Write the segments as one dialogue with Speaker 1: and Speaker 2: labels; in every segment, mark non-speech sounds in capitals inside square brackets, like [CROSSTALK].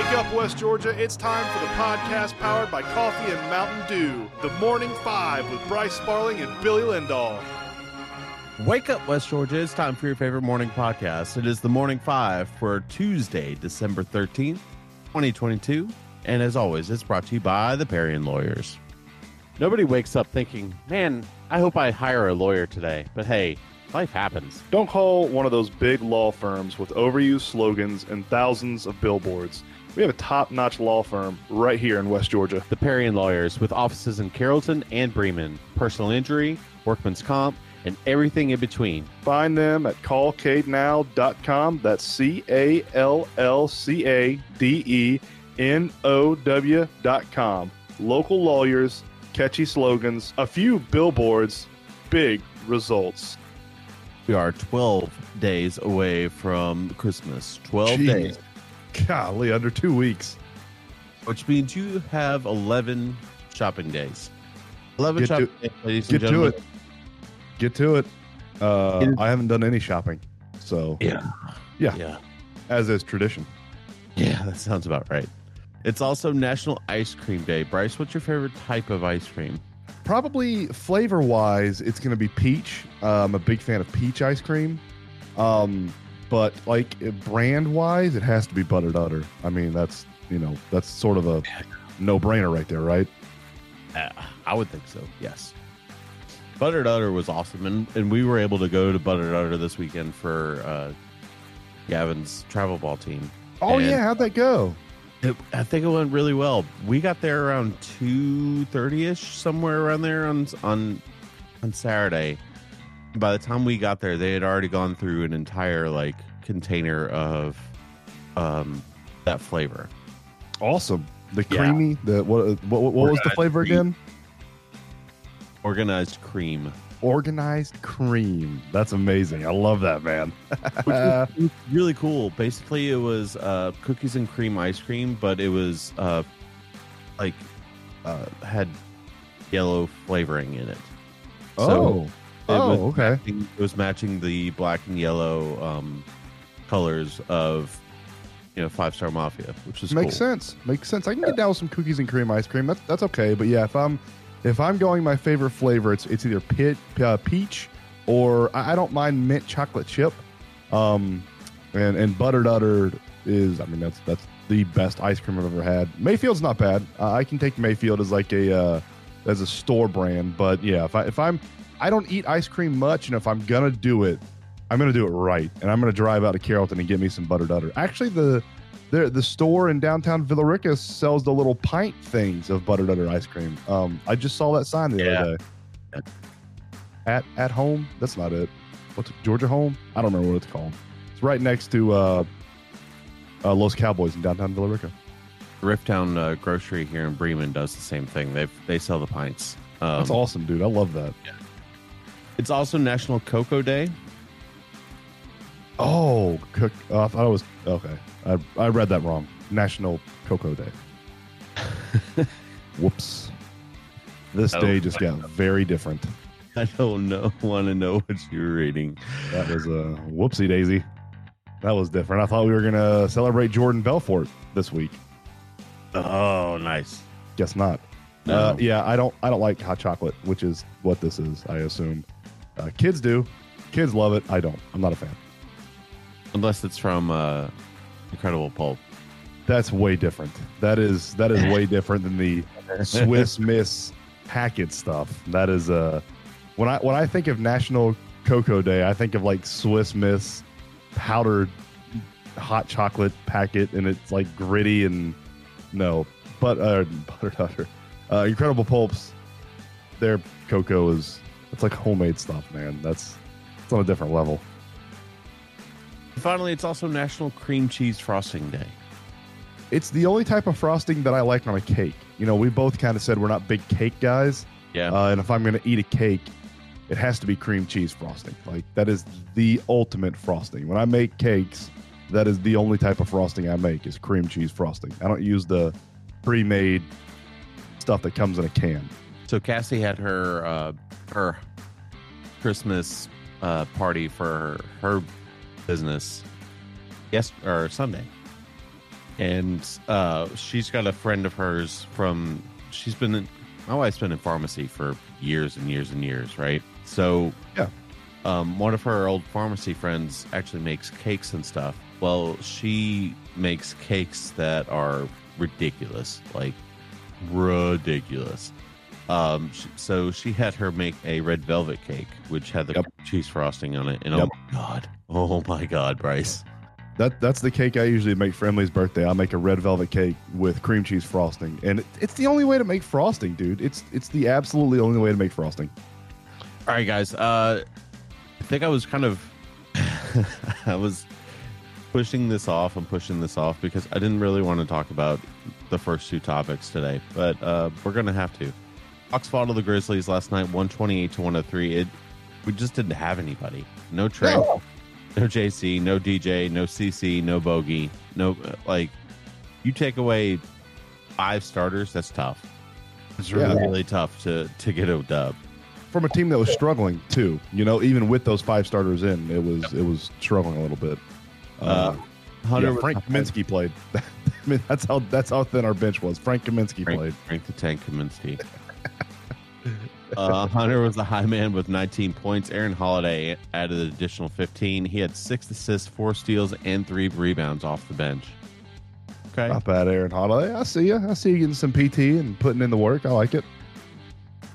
Speaker 1: Wake up, West Georgia. It's time for the podcast powered by Coffee and Mountain Dew. The Morning Five with Bryce Sparling and Billy Lindahl.
Speaker 2: Wake up, West Georgia. It's time for your favorite morning podcast. It is the Morning Five for Tuesday, December 13th, 2022. And as always, it's brought to you by the Parian Lawyers. Nobody wakes up thinking, man, I hope I hire a lawyer today. But hey, life happens.
Speaker 1: Don't call one of those big law firms with overused slogans and thousands of billboards. We have a top notch law firm right here in West Georgia.
Speaker 2: The Parian Lawyers, with offices in Carrollton and Bremen, personal injury, workman's comp, and everything in between.
Speaker 1: Find them at callcadenow.com. That's C A L L C A D E N O W.com. Local lawyers, catchy slogans, a few billboards, big results.
Speaker 2: We are 12 days away from Christmas. 12
Speaker 1: Jeez.
Speaker 2: days,
Speaker 1: Golly, under two weeks.
Speaker 2: which means you have 11 shopping days. 11
Speaker 1: Get to-
Speaker 2: shopping days, ladies and
Speaker 1: Get to
Speaker 2: gentlemen.
Speaker 1: it. Get to it. Uh, I haven't done any shopping. So,
Speaker 2: Yeah.
Speaker 1: Yeah.
Speaker 2: Yeah.
Speaker 1: as is tradition.
Speaker 2: Yeah, that sounds about right. It's also National Ice Cream Day. Bryce, what's your favorite type of ice cream?
Speaker 1: Probably flavor wise, it's going to be peach. Uh, I'm a big fan of peach ice cream. Um, but like brand wise, it has to be buttered udder. I mean, that's you know that's sort of a no brainer right there, right?
Speaker 2: Uh, I would think so. Yes. Buttered Udder was awesome, and, and we were able to go to Buttered Udder this weekend for uh, Gavin's travel ball team.
Speaker 1: Oh
Speaker 2: And-
Speaker 1: yeah, how'd that go?
Speaker 2: It, I think it went really well. We got there around two thirty ish, somewhere around there on on on Saturday. By the time we got there, they had already gone through an entire like container of um that flavor.
Speaker 1: Awesome. The
Speaker 2: Yeah.
Speaker 1: creamy. The what? What, what was the flavor
Speaker 2: cream.
Speaker 1: again?
Speaker 2: Organized cream.
Speaker 1: Organized cream. That's amazing. I love that, man. [LAUGHS]
Speaker 2: which was, really cool. Basically, it was uh, cookies and cream ice cream, but it was uh, like uh, had yellow flavoring in it.
Speaker 1: oh,
Speaker 2: it
Speaker 1: oh, okay.
Speaker 2: matching- it was matching the black and yellow um, colors of you know Five Star Mafia, which is
Speaker 1: Makes
Speaker 2: cool.
Speaker 1: sense. Makes sense. I can get down with some cookies and cream ice cream. That's that's okay. But yeah, if I'm if I'm going my favorite flavor, it's it's either pit, uh, peach or I, I don't mind mint chocolate chip. Um, and and buttered udder is I mean that's that's the best ice cream I've ever had. Mayfield's not bad. Uh, I can take Mayfield as like a uh, as a store brand. But yeah, if I if I'm I don't eat ice cream much, and if I'm gonna do it, I'm gonna do it right, and I'm gonna drive out to Carrollton and get me some buttered udder. Actually, the the the store in downtown Villa Rica sells the little pint things of buttered udder ice cream. Um, I just saw that sign the
Speaker 2: Yeah.
Speaker 1: other day. At at home, that's not it. What's it, Georgia Home? I don't remember what it's called. It's right next to uh, uh, Los Cowboys in downtown Villa Rica.
Speaker 2: Rifttown uh, Grocery here in Bremen does the same thing. They they sell the pints. Um,
Speaker 1: That's awesome, dude. I love that.
Speaker 2: It's also National Cocoa Day.
Speaker 1: Oh, cook. Uh, I thought it was okay. I I read that wrong. National Cocoa Day. [LAUGHS] Whoops. This
Speaker 2: Oh,
Speaker 1: day just got very different.
Speaker 2: I don't know. [LAUGHS] Want to know what you're reading?
Speaker 1: That was a whoopsie daisy. That was different. I thought we were gonna celebrate Jordan Belfort this week.
Speaker 2: Oh, nice.
Speaker 1: Guess not.
Speaker 2: No.
Speaker 1: Uh, yeah, I don't. I don't like hot chocolate, which is what this is. I assume uh, kids do. Kids love it. I don't. I'm not a fan.
Speaker 2: Unless it's from uh, Incredible Pulp.
Speaker 1: That's way different. That is that is way different than the Swiss [LAUGHS] Miss packet stuff. That is uh when I when I think of National Cocoa Day, I think of like Swiss Miss powdered hot chocolate packet, and it's like gritty and no, but uh, [LAUGHS] buttered udder. Uh, Incredible Pulps, their cocoa is it's like homemade stuff, man. That's it's on a different level.
Speaker 2: Finally, it's also National Cream Cheese Frosting Day.
Speaker 1: It's the only type of frosting that I like on a cake. You know, we both kind of said we're not big cake guys.
Speaker 2: Yeah.
Speaker 1: Uh, and if I'm going to eat a cake, it has to be cream cheese frosting. Like that is the ultimate frosting. When I make cakes, that is the only type of frosting I make is cream cheese frosting. I don't use the pre-made stuff that comes in a can.
Speaker 2: so Cassie had her uh, her Christmas uh, party for her, her business yes or Sunday. and uh, she's got a friend of hers from. She's been in, my wife's been in pharmacy for years and years and years, right? So
Speaker 1: Yeah.
Speaker 2: um, one of her old pharmacy friends actually makes cakes and stuff. Well, she makes cakes that are ridiculous, like ridiculous. Um, so she had her make a red velvet cake, which had the
Speaker 1: Yep.
Speaker 2: cheese frosting on it. And
Speaker 1: Yep.
Speaker 2: oh my god, oh my god, Bryce,
Speaker 1: That that's the cake I usually make for Emily's birthday. I make a red velvet cake with cream cheese frosting, and it, it's the only way to make frosting, dude. It's it's the absolutely only way to make frosting.
Speaker 2: All right, guys. Uh, I think I was kind of, [LAUGHS] I was pushing this off and pushing this off because I didn't really want to talk about the first two topics today, but uh, we're gonna have to. Hawks fought to the Grizzlies last night, one twenty eight to one hundred three. It we just didn't have anybody. No Trey,
Speaker 1: No.
Speaker 2: no JC, no DJ, no CC, no Bogey, no uh, like. You take away five starters, that's tough. It's
Speaker 1: Yeah.
Speaker 2: really, really tough to to get a dub.
Speaker 1: From a team that was struggling too, you know, even with those five starters in, it was it was struggling a little bit.
Speaker 2: Uh,
Speaker 1: Uh, yeah, Frank Kaminsky played. [LAUGHS] I mean, that's how that's how thin our bench was. Frank Kaminsky
Speaker 2: Frank,
Speaker 1: played.
Speaker 2: Frank the Tank Kaminsky. [LAUGHS] uh, Hunter was the high man with 19 points. Aaron Holiday added an additional 15. He had six assists, four steals, and three rebounds off the bench. Okay.
Speaker 1: Not bad, Aaron Holiday. I see you. I see you getting some PT and putting in the work. I like it.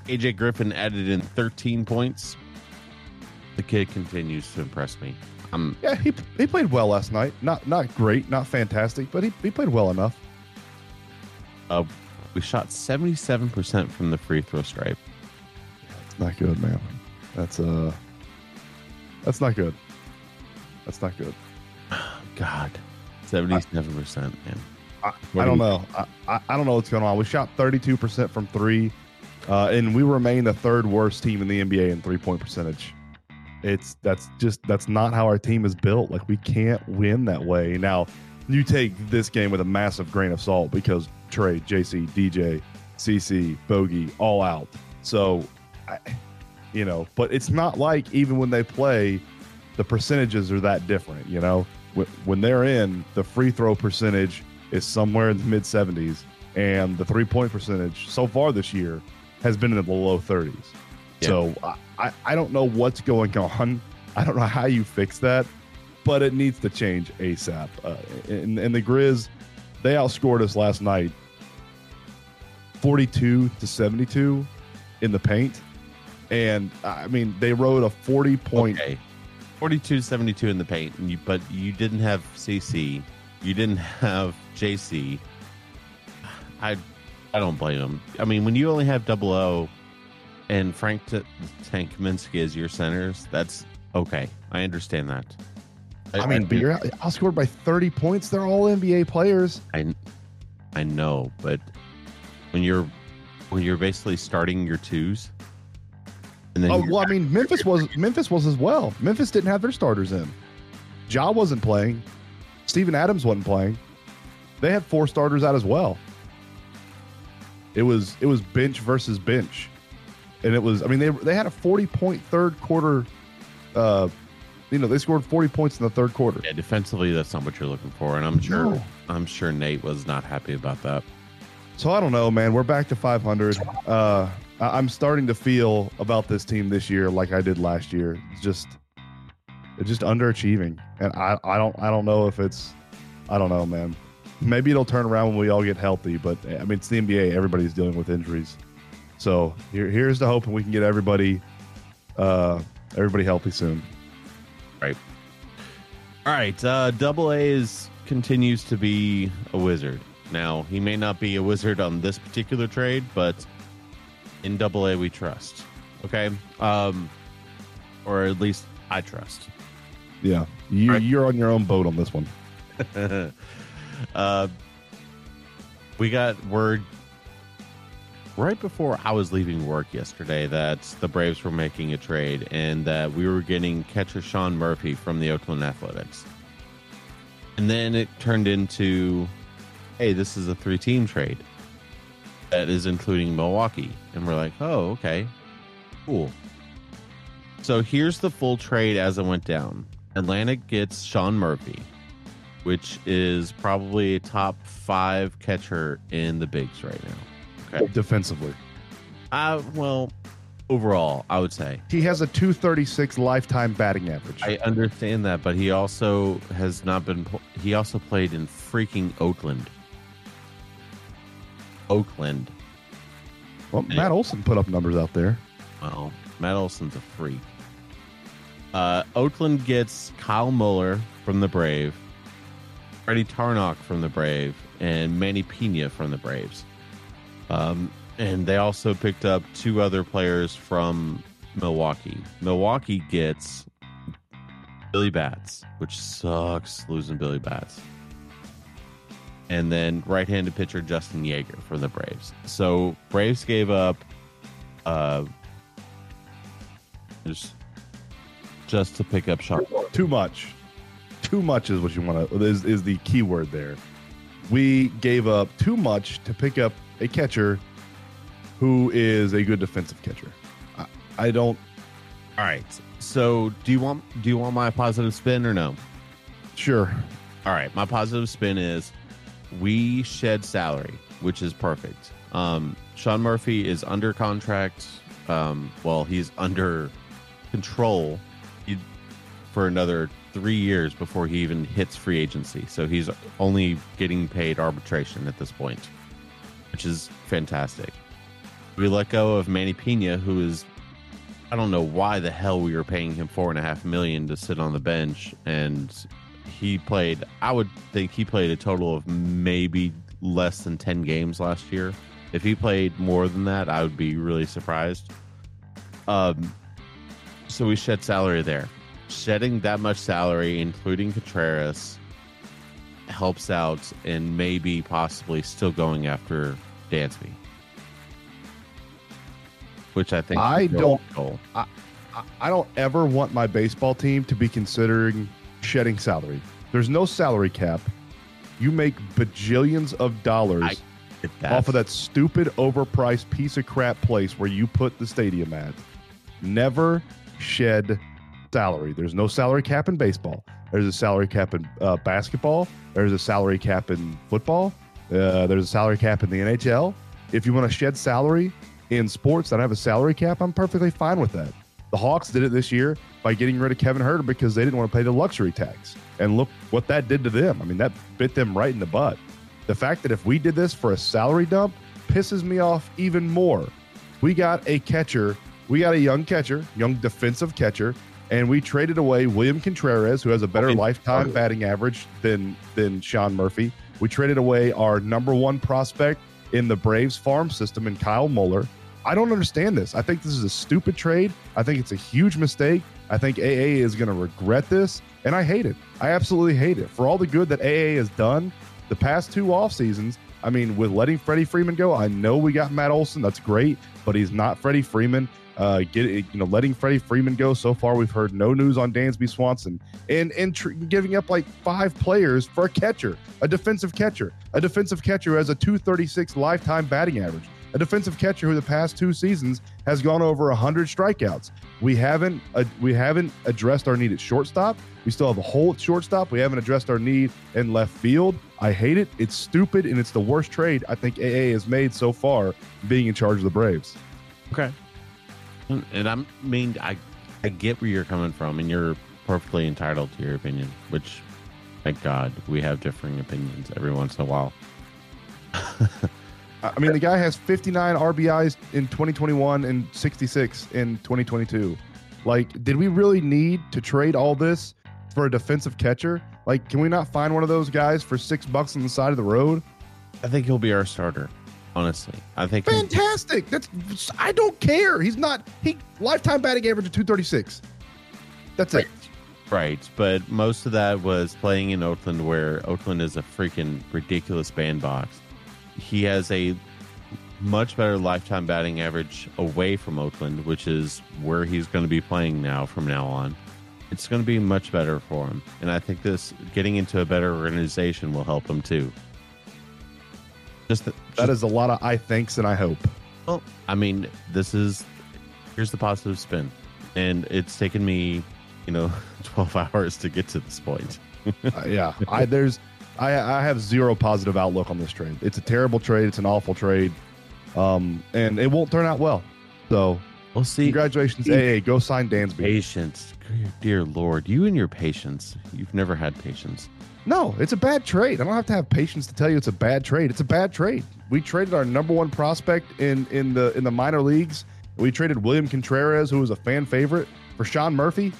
Speaker 2: AJ Griffin added in 13 points. The kid continues to impress me. I'm
Speaker 1: Yeah, he he played well last night. Not not great, not fantastic, but he, he played well enough.
Speaker 2: uh, we shot 77% from the free throw stripe.
Speaker 1: It's not good, man. That's uh that's not good. That's not good. [SIGHS]
Speaker 2: God, 77%, man.
Speaker 1: I, I
Speaker 2: do
Speaker 1: don't
Speaker 2: we-
Speaker 1: know. I, I, I don't know what's going on. We shot 32% from three, uh, and we remain the third worst team in the NBA in three point percentage. It's that's just that's not how our team is built. Like we can't win that way. Now, you take this game with a massive grain of salt because Trey, JC, DJ, CC, Bogey, all out. So, I, you know, but it's not like even when they play, the percentages are that different. You know, when, they're in, the free throw percentage is somewhere in the mid 70s, and the three point percentage so far this year has been in the low 30s.
Speaker 2: Yeah.
Speaker 1: So I, I don't know what's going on. I don't know how you fix that, but it needs to change ASAP. Uh, and, and the Grizz, they outscored us last night 42 to 72 in the paint. And I mean, they rode a 40 point.
Speaker 2: Okay. 42 72 in the paint, you, but you didn't have CC. You didn't have JC. I I don't blame them. I mean, when you only have double O and Frank T- Tank Kaminsky as your centers, that's okay. I understand that.
Speaker 1: I mean, but you're outscored by 30 points. They're all NBA players.
Speaker 2: I, I know, but when you're when you're basically starting your twos, and then
Speaker 1: Oh well, I mean, Memphis was Memphis was as well. Memphis didn't have their starters in. Ja wasn't playing. Steven Adams wasn't playing. They had four starters out as well. It was it was bench versus bench, and it was. I mean, they they had a forty point third quarter. Uh, you know, they scored forty points in the third quarter.
Speaker 2: yeah, defensively, that's not what you're looking for, and I'm sure
Speaker 1: No.
Speaker 2: I'm sure Nate was not happy about that.
Speaker 1: So I don't know, man. We're back to 500. Uh, I'm starting to feel about this team this year like I did last year. It's just, it's just underachieving, and I, I don't, I don't know if it's, I don't know, man. Maybe it'll turn around when we all get healthy, but I mean, it's the NBA. Everybody's dealing with injuries, so here, here's the hope, and we can get everybody, uh, everybody healthy soon.
Speaker 2: All right, uh, Double A is continues to be a wizard. Now he may not be a wizard on this particular trade, but in Double A we trust. Okay, um, or at least I trust.
Speaker 1: Yeah, you,
Speaker 2: Right.
Speaker 1: you're on your own boat on this one. [LAUGHS]
Speaker 2: uh, we got word right before I was leaving work yesterday that the Braves were making a trade and that we were getting catcher Sean Murphy from the Oakland Athletics. And then it turned into, hey, this is a three team trade that is including Milwaukee. And we're like, oh, okay, cool. So here's the full trade as it went down Atlanta gets Sean Murphy. which is probably a top five catcher in the bigs right now. Okay.
Speaker 1: Defensively,
Speaker 2: Uh, well, overall, I would say
Speaker 1: he has a 236 lifetime batting average.
Speaker 2: I understand that, but he also has not been. pl- He also played in freaking Oakland. Oakland.
Speaker 1: well, Matt Olson put up numbers out there.
Speaker 2: Well, Matt Olson's a freak. Uh, Oakland gets Kyle Muller from the Brave, Freddy Tarnok from the Brave, and Manny Pena from the Braves. Um, and they also picked up two other players from Milwaukee. Milwaukee gets Billy Bats, which sucks losing Billy Bats. And then right-handed pitcher Justin Yeager from the Braves. So Braves gave up uh just just to pick up Sean.
Speaker 1: Too much. Too much is what you want to is is the key word there. We gave up too much to pick up a catcher who is a good defensive catcher. I, I don't
Speaker 2: All right. So do you want do you want my positive spin or no?
Speaker 1: sure.
Speaker 2: All right, my positive spin is we shed salary, which is perfect. Um, Sean Murphy is under contract. Um, well, he's under control for another three years before he even hits free agency. So he's only getting paid arbitration at this point, which is fantastic. We let go of Manny Pena, who is I don't know why the hell we were paying him four and a half million to sit on the bench, and he played. I would think he played a total of maybe less than ten games last year. If he played more than that, I would be really surprised. Um, so we shed salary there. Shedding that much salary, including Contreras, helps out and maybe possibly still going after Dansby, which I think
Speaker 1: I don't- I, I don't ever want my baseball team to be considering shedding salary. There's no salary cap. You make bajillions of dollars
Speaker 2: I
Speaker 1: off of that stupid overpriced piece of crap place where you put the stadium at. Never shed salary. There's no salary cap in baseball. There's a salary cap in uh, basketball. There's a salary cap in football. Uh, there's a salary cap in the NHL. If you want to shed salary in sports that have a salary cap, I'm perfectly fine with that. The Hawks did it this year by getting rid of Kevin Huerter because they didn't want to pay the luxury tax. And look what that did to them. I mean, that bit them right in the butt. The fact that if we did this for a salary dump pisses me off even more. We got a catcher, we got a young catcher, young defensive catcher, and we traded away William Contreras, who has a better
Speaker 2: Okay.
Speaker 1: lifetime batting average than than Sean Murphy. We traded away our number one prospect in the Braves farm system in Kyle Muller. I don't understand this. I think this is a stupid trade. I think it's a huge mistake. I think AA is going to regret this, and I hate it. I absolutely hate it. For all the good that AA has done the past two off seasons, I mean, with letting Freddie Freeman go, I know we got Matt Olson. That's great, but he's not Freddie Freeman. Uh, get you know, letting Freddie Freeman go. So far, we've heard no news on Dansby Swanson, and and tr- giving up like five players for a catcher, a defensive catcher, a defensive catcher who has a 236 lifetime batting average, a defensive catcher who the past two seasons has gone over 100 strikeouts. We haven't uh, we haven't addressed our need at shortstop. We still have a hole at shortstop. We haven't addressed our need in left field. I hate it. It's stupid, and it's the worst trade I think AA has made so far, being in charge of the Braves.
Speaker 2: Okay. And, and I'm, I mean, I, I get where you're coming from, and you're perfectly entitled to your opinion. Which, thank God, we have differing opinions every once in a while. [LAUGHS]
Speaker 1: I mean, the guy has 59 RBIs in 2021 and 66 in 2022. Like, did we really need to trade all this for a defensive catcher? Like, can we not find one of those guys for six bucks on the side of the road?
Speaker 2: I think he'll be our starter. Honestly, I think.
Speaker 1: Fantastic. That's I don't care. He's not he lifetime batting average of 236. That's it.
Speaker 2: Right, but most of that was playing in Oakland, where Oakland is a freaking ridiculous bandbox. He has a much better lifetime batting average away from Oakland, which is where he's going to be playing now from now on. It's going to be much better for him, and I think this getting into a better organization will help him too. Just, the,
Speaker 1: That is a lot of I thinks and I hope.
Speaker 2: well, I mean, this is here's the positive spin, and it's taken me, you know, [LAUGHS] twelve hours to get to this point.
Speaker 1: Uh, yeah, I there's I I have zero positive outlook on this trade. It's a terrible trade. It's an awful trade, um, and it won't turn out well. So
Speaker 2: We'll see.
Speaker 1: congratulations, AA. Go sign Dansby.
Speaker 2: Patience, dear Lord, you and your patience. You've never had patience.
Speaker 1: No, it's a bad trade. I don't have to have patience to tell you it's a bad trade. It's a bad trade. We traded our number one prospect in in the in the minor leagues. We traded William Contreras, who was a fan favorite, for Sean Murphy,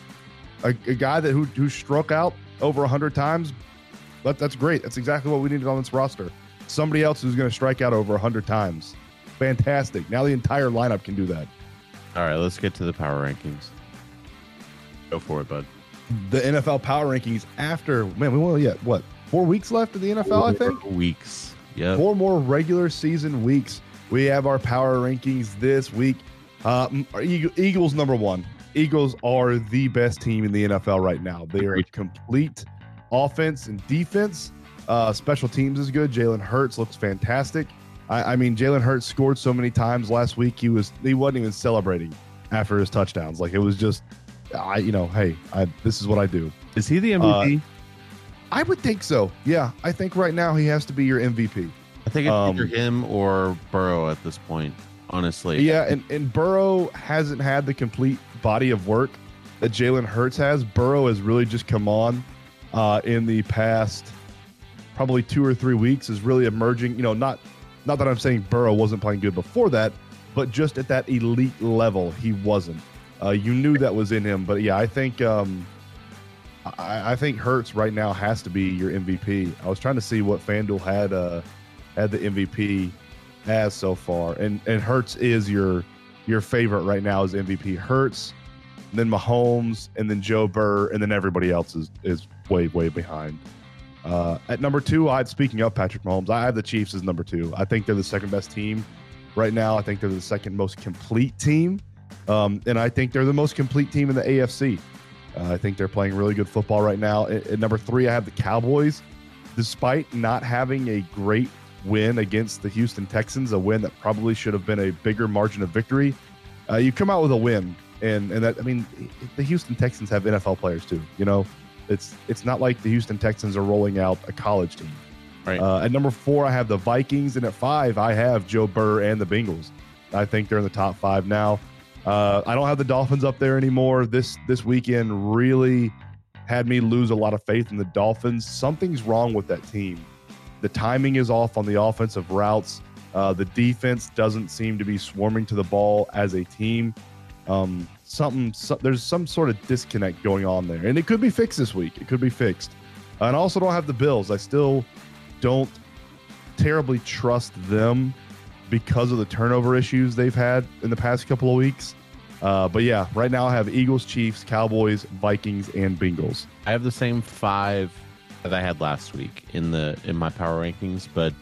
Speaker 1: a, a guy that who who struck out over hundred times. That, that's great. That's exactly what we needed on this roster. Somebody else who's going to strike out over hundred times. Fantastic. Now the entire lineup can do that.
Speaker 2: All right, let's get to the power rankings. Go for it, bud.
Speaker 1: The NFL power rankings after man, we only yet what four weeks left of the NFL, I think.
Speaker 2: Four weeks. Yeah.
Speaker 1: four more regular season weeks. We have our power rankings this week. Uh, m- our Eagle- Eagles number one. Eagles are the best team in the NFL right now. They are a complete offense and defense. Uh, special teams is good. Jalen Hurts looks fantastic. I, I mean, Jalen Hurts scored so many times last week. He was he wasn't even celebrating after his touchdowns. Like it was just, I you know, hey, I, this is what I do.
Speaker 2: Is he the MVP?
Speaker 1: I would think so. Yeah, I think right now he has to be your MVP.
Speaker 2: I think it's
Speaker 1: um,
Speaker 2: either him or Burrow at this point. Honestly,
Speaker 1: Yeah, and, and Burrow hasn't had the complete body of work that Jalen Hurts has. Burrow has really just come on uh, in the past probably two or three weeks, is really emerging. You know, not not that I'm saying Burrow wasn't playing good before that, but just at that elite level, he wasn't. Uh, you knew that was in him, but yeah, I think um, I, I think Hurts right now has to be your MVP. I was trying to see what FanDuel had uh, had the MVP as so far, and and Hurts is your your favorite right now as MVP. Hurts, then Mahomes, and then Joe Burr, and then everybody else is is way way behind. Uh, at number two, I speaking of Patrick Mahomes, I have the Chiefs as number two. I think they're the second best team right now. I think they're the second most complete team, um, and I think they're the most complete team in the AFC. Uh, I think they're playing really good football right now. At, at number three, I have the Cowboys. Despite not having a great win against the Houston Texans, a win that probably should have been a bigger margin of victory, uh, you come out with a win, and and that I mean, the Houston Texans have NFL players too. You know, it's it's not like the Houston Texans are rolling out a college team.
Speaker 2: Right.
Speaker 1: Uh, at number four, I have the Vikings, and at five, I have Joe Burr and the Bengals. I think they're in the top five now. Uh, I don't have the Dolphins up there anymore. This this weekend really had me lose a lot of faith in the Dolphins. Something's wrong with that team. The timing is off on the offensive routes. Uh, the defense doesn't seem to be swarming to the ball as a team. Um, something so, there's some sort of disconnect going on there, and it could be fixed this week. It could be fixed. And I also don't have the Bills. I still don't terribly trust them because of the turnover issues they've had in the past couple of weeks. Uh, but yeah, right now I have Eagles, Chiefs, Cowboys, Vikings, and Bengals.
Speaker 2: I have the same five that I had last week in the in my power rankings, but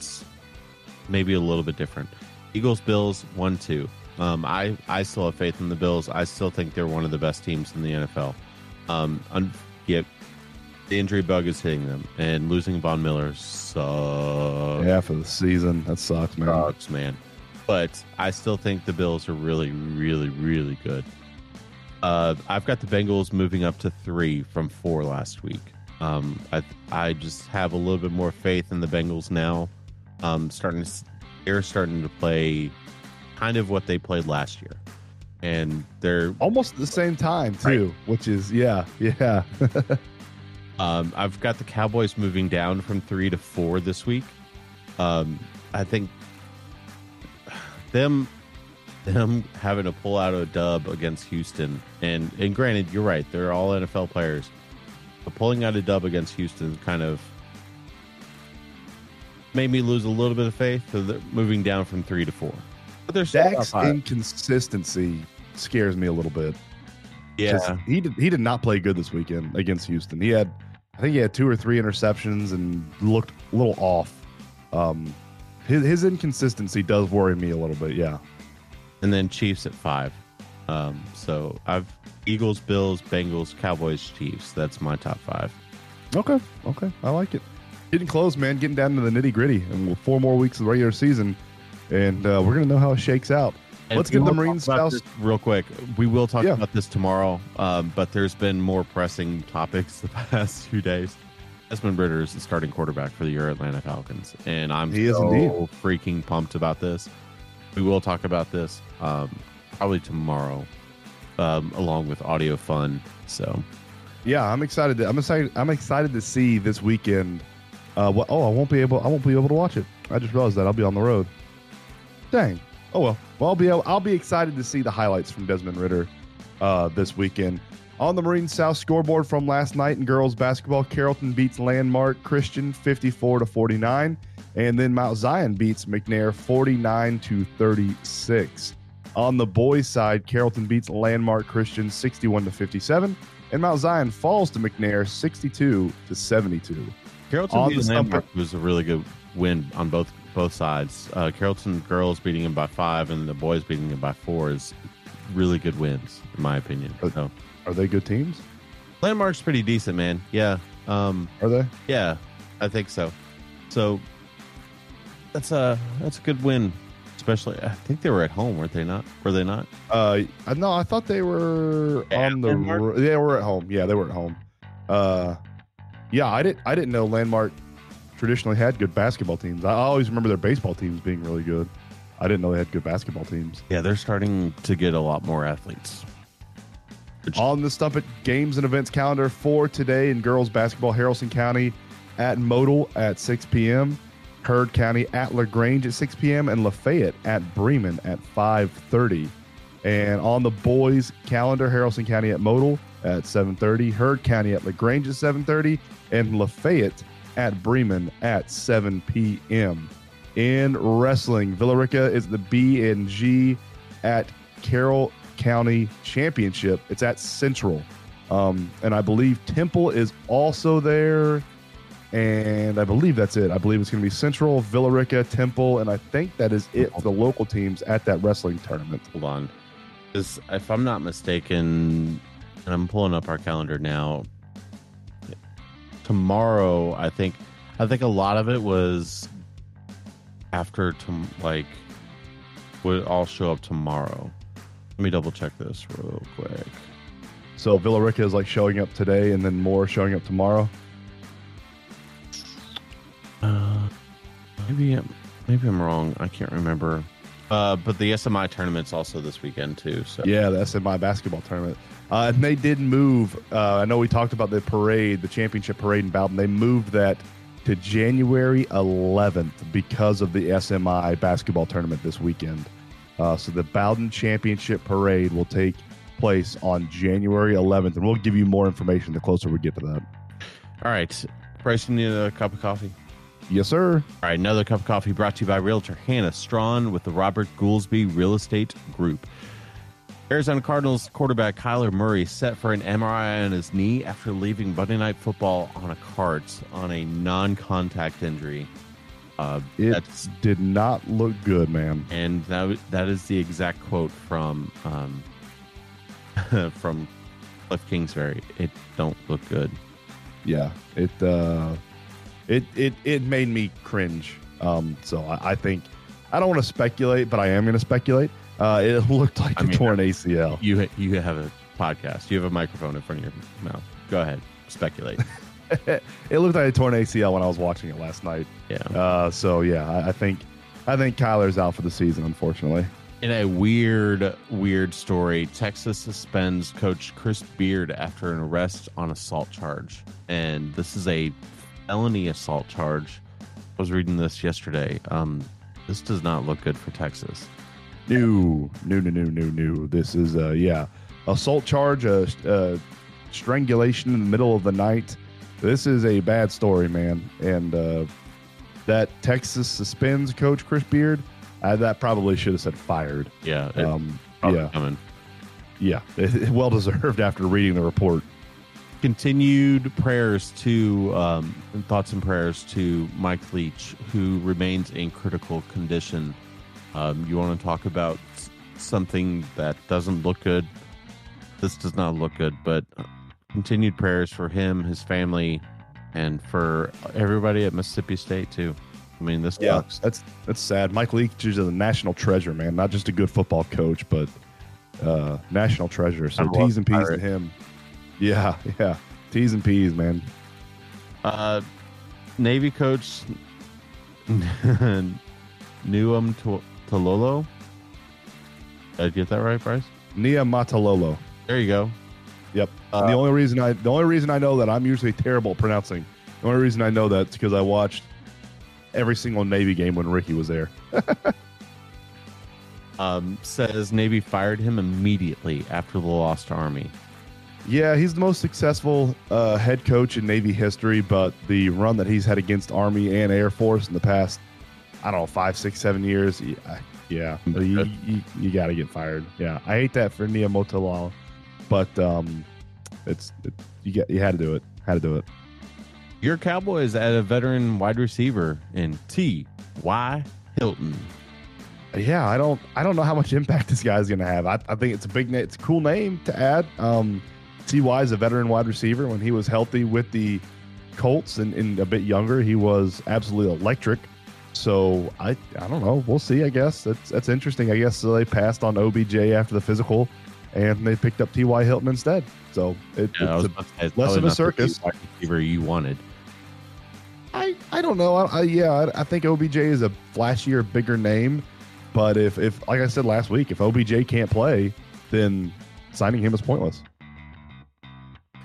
Speaker 2: maybe a little bit different. Eagles, Bills, one, two. Um, I I still have faith in the Bills. I still think they're one of the best teams in the NFL. Um, un- yet the injury bug is hitting them, and losing Von Miller sucks.
Speaker 1: yeah, for the season, that sucks, man.
Speaker 2: sucks, man. But I still think the Bills are really, really, really good. Uh, I've got the Bengals moving up to three from four last week. Um, I I just have a little bit more faith in the Bengals now. Um, starting to, they're starting to play kind of what they played last year, and they're
Speaker 1: Almost at the same time too, which is yeah, yeah. [LAUGHS]
Speaker 2: Um, I've got the Cowboys moving down from three to four this week. Um, I think them them having to pull out a dub against Houston, and and granted, you're right, they're all NFL players, but pulling out a dub against Houston kind of made me lose a little bit of faith. So they're moving down from three to four, but they're
Speaker 1: Dak's inconsistency scares me a little bit.
Speaker 2: yeah.
Speaker 1: he did he did not play good this weekend against Houston. He had I think he had two or three interceptions and looked a little off. Um, his his inconsistency does worry me a little bit. Yeah.
Speaker 2: and then Chiefs at five. Um, so I've Eagles, Bills, Bengals, Cowboys, Chiefs. That's my top five.
Speaker 1: Okay. Okay. I like it. Getting close, man. Getting down to the nitty gritty, and four more weeks of the regular season, and uh, we're gonna know how it shakes out.
Speaker 2: And
Speaker 1: Let's get the Marine spouse-
Speaker 2: real quick. We will talk
Speaker 1: Yeah.
Speaker 2: about this tomorrow, um, but there's been more pressing topics [LAUGHS] the past few days. Desmond Ridder is the starting quarterback for your Atlanta Falcons, and I'm
Speaker 1: He is
Speaker 2: so
Speaker 1: indeed.
Speaker 2: freaking pumped about this. We will talk about this um, probably tomorrow, um, along with audio fun. So
Speaker 1: Yeah, I'm excited. To, I'm excited. I'm excited to see this weekend. Uh, what? Oh, I won't be able. I won't be able to watch it. I just realized that I'll be on the road. Dang. Oh well. Well, I'll be. Able, I'll be excited to see the highlights from Desmond Ridder uh, this weekend. On the Marine South scoreboard from last night in girls basketball, Carrollton beats Landmark Christian 54 to 49, and then Mount Zion beats McNair 49 to 36. On the boys' side, Carrollton beats Landmark Christian 61 to 57, and Mount Zion falls to McNair 62 to 72.
Speaker 2: Carrollton
Speaker 1: On
Speaker 2: beating Landmark was a really good win on both both sides. Uh, Carrollton girls beating them by five, and the boys beating them by four is really good wins, in my opinion.
Speaker 1: Uh,
Speaker 2: So
Speaker 1: Are they good teams?
Speaker 2: Landmark's pretty decent, man. Yeah, um,
Speaker 1: Are they?
Speaker 2: yeah, I think so. So that's a that's a good win. Especially, I think they were at home, weren't they? Not were they not?
Speaker 1: Uh, no, I thought they were on the.
Speaker 2: Landmark?
Speaker 1: They were at home. Yeah, they were at home. Uh, yeah, I didn't. I didn't know Landmark traditionally had good basketball teams. I always remember their baseball teams being really good. I didn't know they had good basketball teams.
Speaker 2: Yeah, they're starting to get a lot more athletes.
Speaker 1: On the Stump It games and events calendar for today in girls basketball, Haralson County at Model at 6 p.m., Heard County at LaGrange at 6 p.m., and Lafayette at Bremen at 5:30. And on the boys calendar, Haralson County at Model at 7:30, Heard County at LaGrange at 7:30, and Lafayette at Bremen at 7 p.m. In wrestling, Villa Rica is the B and G at Carroll County Championship. It's at Central. Um, and I believe Temple is also there. And I believe that's it. I believe it's going to be Central, Villa Rica, Temple, and I think that is it for the local teams at that wrestling tournament.
Speaker 2: Hold on. If I'm not mistaken, and I'm pulling up our calendar now. Tomorrow, I think, I think a lot of it was after to like would all show up tomorrow. Let me double check this real quick.
Speaker 1: So Villa Rica is like showing up today, and then more showing up tomorrow.
Speaker 2: Uh, maybe I'm, maybe I'm wrong. I can't remember. Uh, but the SMI tournament's also this weekend too. So
Speaker 1: Yeah, the SMI basketball tournament. Uh, and they did move. Uh, I know we talked about the parade, the championship parade in Bowdon. They moved that to January 11th because of the SMI basketball tournament this weekend. Uh, so the Bowdon Championship Parade will take place on January 11th, and we'll give you more information the closer we get to that.
Speaker 2: All right, Bryce, you need a cup of coffee.
Speaker 1: Yes, sir.
Speaker 2: All right, another cup of coffee brought to you by Realtor Hannah Strawn with the Robert Goolsby Real Estate Group. Arizona Cardinals quarterback Kyler Murray set for an MRI on his knee after leaving Monday Night Football on a cart on a non-contact injury. Uh,
Speaker 1: It
Speaker 2: that's
Speaker 1: did not look good, man.
Speaker 2: and that that is the exact quote from um, [LAUGHS] from Kliff Kingsbury. It don't look good.
Speaker 1: Yeah, it uh, it it it made me cringe. Um, so I, I think I don't want to speculate, but I am going to speculate. Uh, it [LAUGHS] looked like
Speaker 2: I
Speaker 1: a
Speaker 2: mean-
Speaker 1: torn ACL.
Speaker 2: You you have a podcast. You have a microphone in front of your mouth. Go ahead, speculate. [LAUGHS]
Speaker 1: it looked like a torn ACL when I was watching it last night.
Speaker 2: Yeah.
Speaker 1: Uh, so yeah, I, I think I think Kyler's out for the season, unfortunately.
Speaker 2: In a weird, weird story, Texas suspends coach Chris Beard after an arrest on assault charge. And this is a felony assault charge. I was reading this yesterday. Um, this does not look good for Texas.
Speaker 1: New, new, new, new, new, new. This is uh, yeah, assault charge, uh, uh, strangulation in the middle of the night. This is a bad story, man. And uh, that Texas suspends Coach Chris Beard. Uh, that probably should have said fired.
Speaker 2: Yeah. It,
Speaker 1: Um,
Speaker 2: probably
Speaker 1: yeah,
Speaker 2: coming.
Speaker 1: yeah, [LAUGHS] well deserved after reading the report.
Speaker 2: Continued prayers to, um, thoughts and prayers to Mike Leach, who remains in critical condition. Um, you want to talk about something that doesn't look good? This does not look good, but continued prayers for him, his family, and for everybody at Mississippi State too. I mean, this
Speaker 1: Yeah,
Speaker 2: sucks.
Speaker 1: that's that's sad. Mike Leach is a national treasure, man. Not just a good football coach, but uh, national treasure. So
Speaker 2: I
Speaker 1: T's and P's to him. Yeah, [LAUGHS] yeah. T's and P's, man.
Speaker 2: Uh, Navy coach [LAUGHS] Nuam Talolo. Did I get that right, Bryce?
Speaker 1: Niumatalolo.
Speaker 2: There you go.
Speaker 1: Yep.
Speaker 2: Uh,
Speaker 1: the only reason I the only reason I know that I'm usually terrible at pronouncing. The only reason I know that is because I watched every single Navy game when Ricky was there. [LAUGHS]
Speaker 2: Um, says Navy fired him immediately after the lost Army.
Speaker 1: Yeah, he's the most successful uh, head coach in Navy history, but the run that he's had against Army and Air Force in the past, I don't know, five, six, seven years, yeah, yeah you, you, you got to get fired. Yeah, I hate that for Nia Motolala, but um, it's it, you get you had to do it, had to do it.
Speaker 2: Your Cowboys at a veteran wide receiver in T. Y. Hilton.
Speaker 1: Yeah, I don't I don't know how much impact this guy's going to have. I, I think it's a big. It's a cool name to add. Um, Ty is a veteran wide receiver. When he was healthy with the Colts and, and a bit younger, he was absolutely electric. So I I don't know. We'll see. I guess that's that's interesting. I guess so they passed on OBJ after the physical, and they picked up Ty Hilton instead. So it,
Speaker 2: Yeah, I was
Speaker 1: it's a,
Speaker 2: about to say, it's
Speaker 1: less of a circus.
Speaker 2: receiver you wanted.
Speaker 1: I I don't know. I, I, yeah, I, I think OBJ is a flashier, bigger name. But if if like I said last week, if OBJ can't play, then signing him is pointless.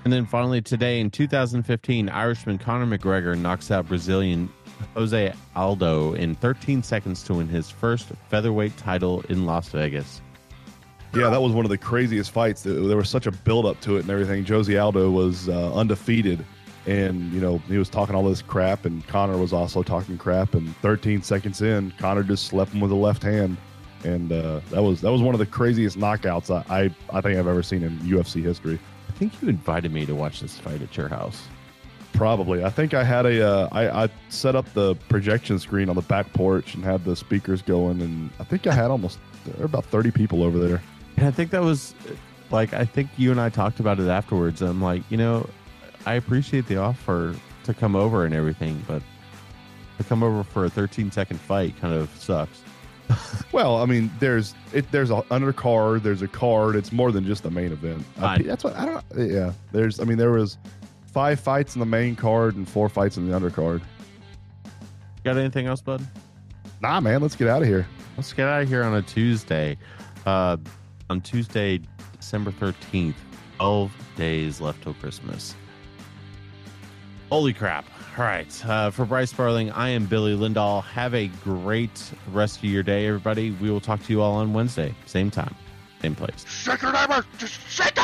Speaker 2: And then finally today in 2015, Irishman Conor McGregor knocks out Brazilian Jose Aldo in 13 seconds to win his first featherweight title in Las Vegas.
Speaker 1: Yeah, that was one of the craziest fights. There was such a build up to it and everything. Jose Aldo was uh, undefeated, and you know he was talking all this crap, and Conor was also talking crap. And 13 seconds in, Conor just slept him with a left hand, and uh, that was that was one of the craziest knockouts I, I I think I've ever seen in UFC history.
Speaker 2: I think you invited me to watch this fight at your house.
Speaker 1: Probably. I think I had a. Uh, I, I set up the projection screen on the back porch and had the speakers going, and I think I had almost there were about 30 people over there.
Speaker 2: And I think that was like I think you and I talked about it afterwards. I'm like, you know, I appreciate the offer to come over and everything, but to come over for a 13 second fight kind of sucks. [LAUGHS]
Speaker 1: Well, I mean, there's it. There's a undercard. There's a card. It's more than just the main event.
Speaker 2: I-
Speaker 1: that's what I don't. Yeah. There's. I mean, there was five fights in the main card and four fights in the undercard.
Speaker 2: Got anything else, bud?
Speaker 1: Nah, man. Let's get out of here.
Speaker 2: Let's get out of here on a Tuesday. Uh, on Tuesday, December 13th, 12 days left till Christmas. Holy crap. All right. Uh, for Bryce Sparling, I am Billy Lindahl. Have a great rest of your day, everybody. We will talk to you all on Wednesday, same time, same place.
Speaker 3: Shake your neighbor! Just shake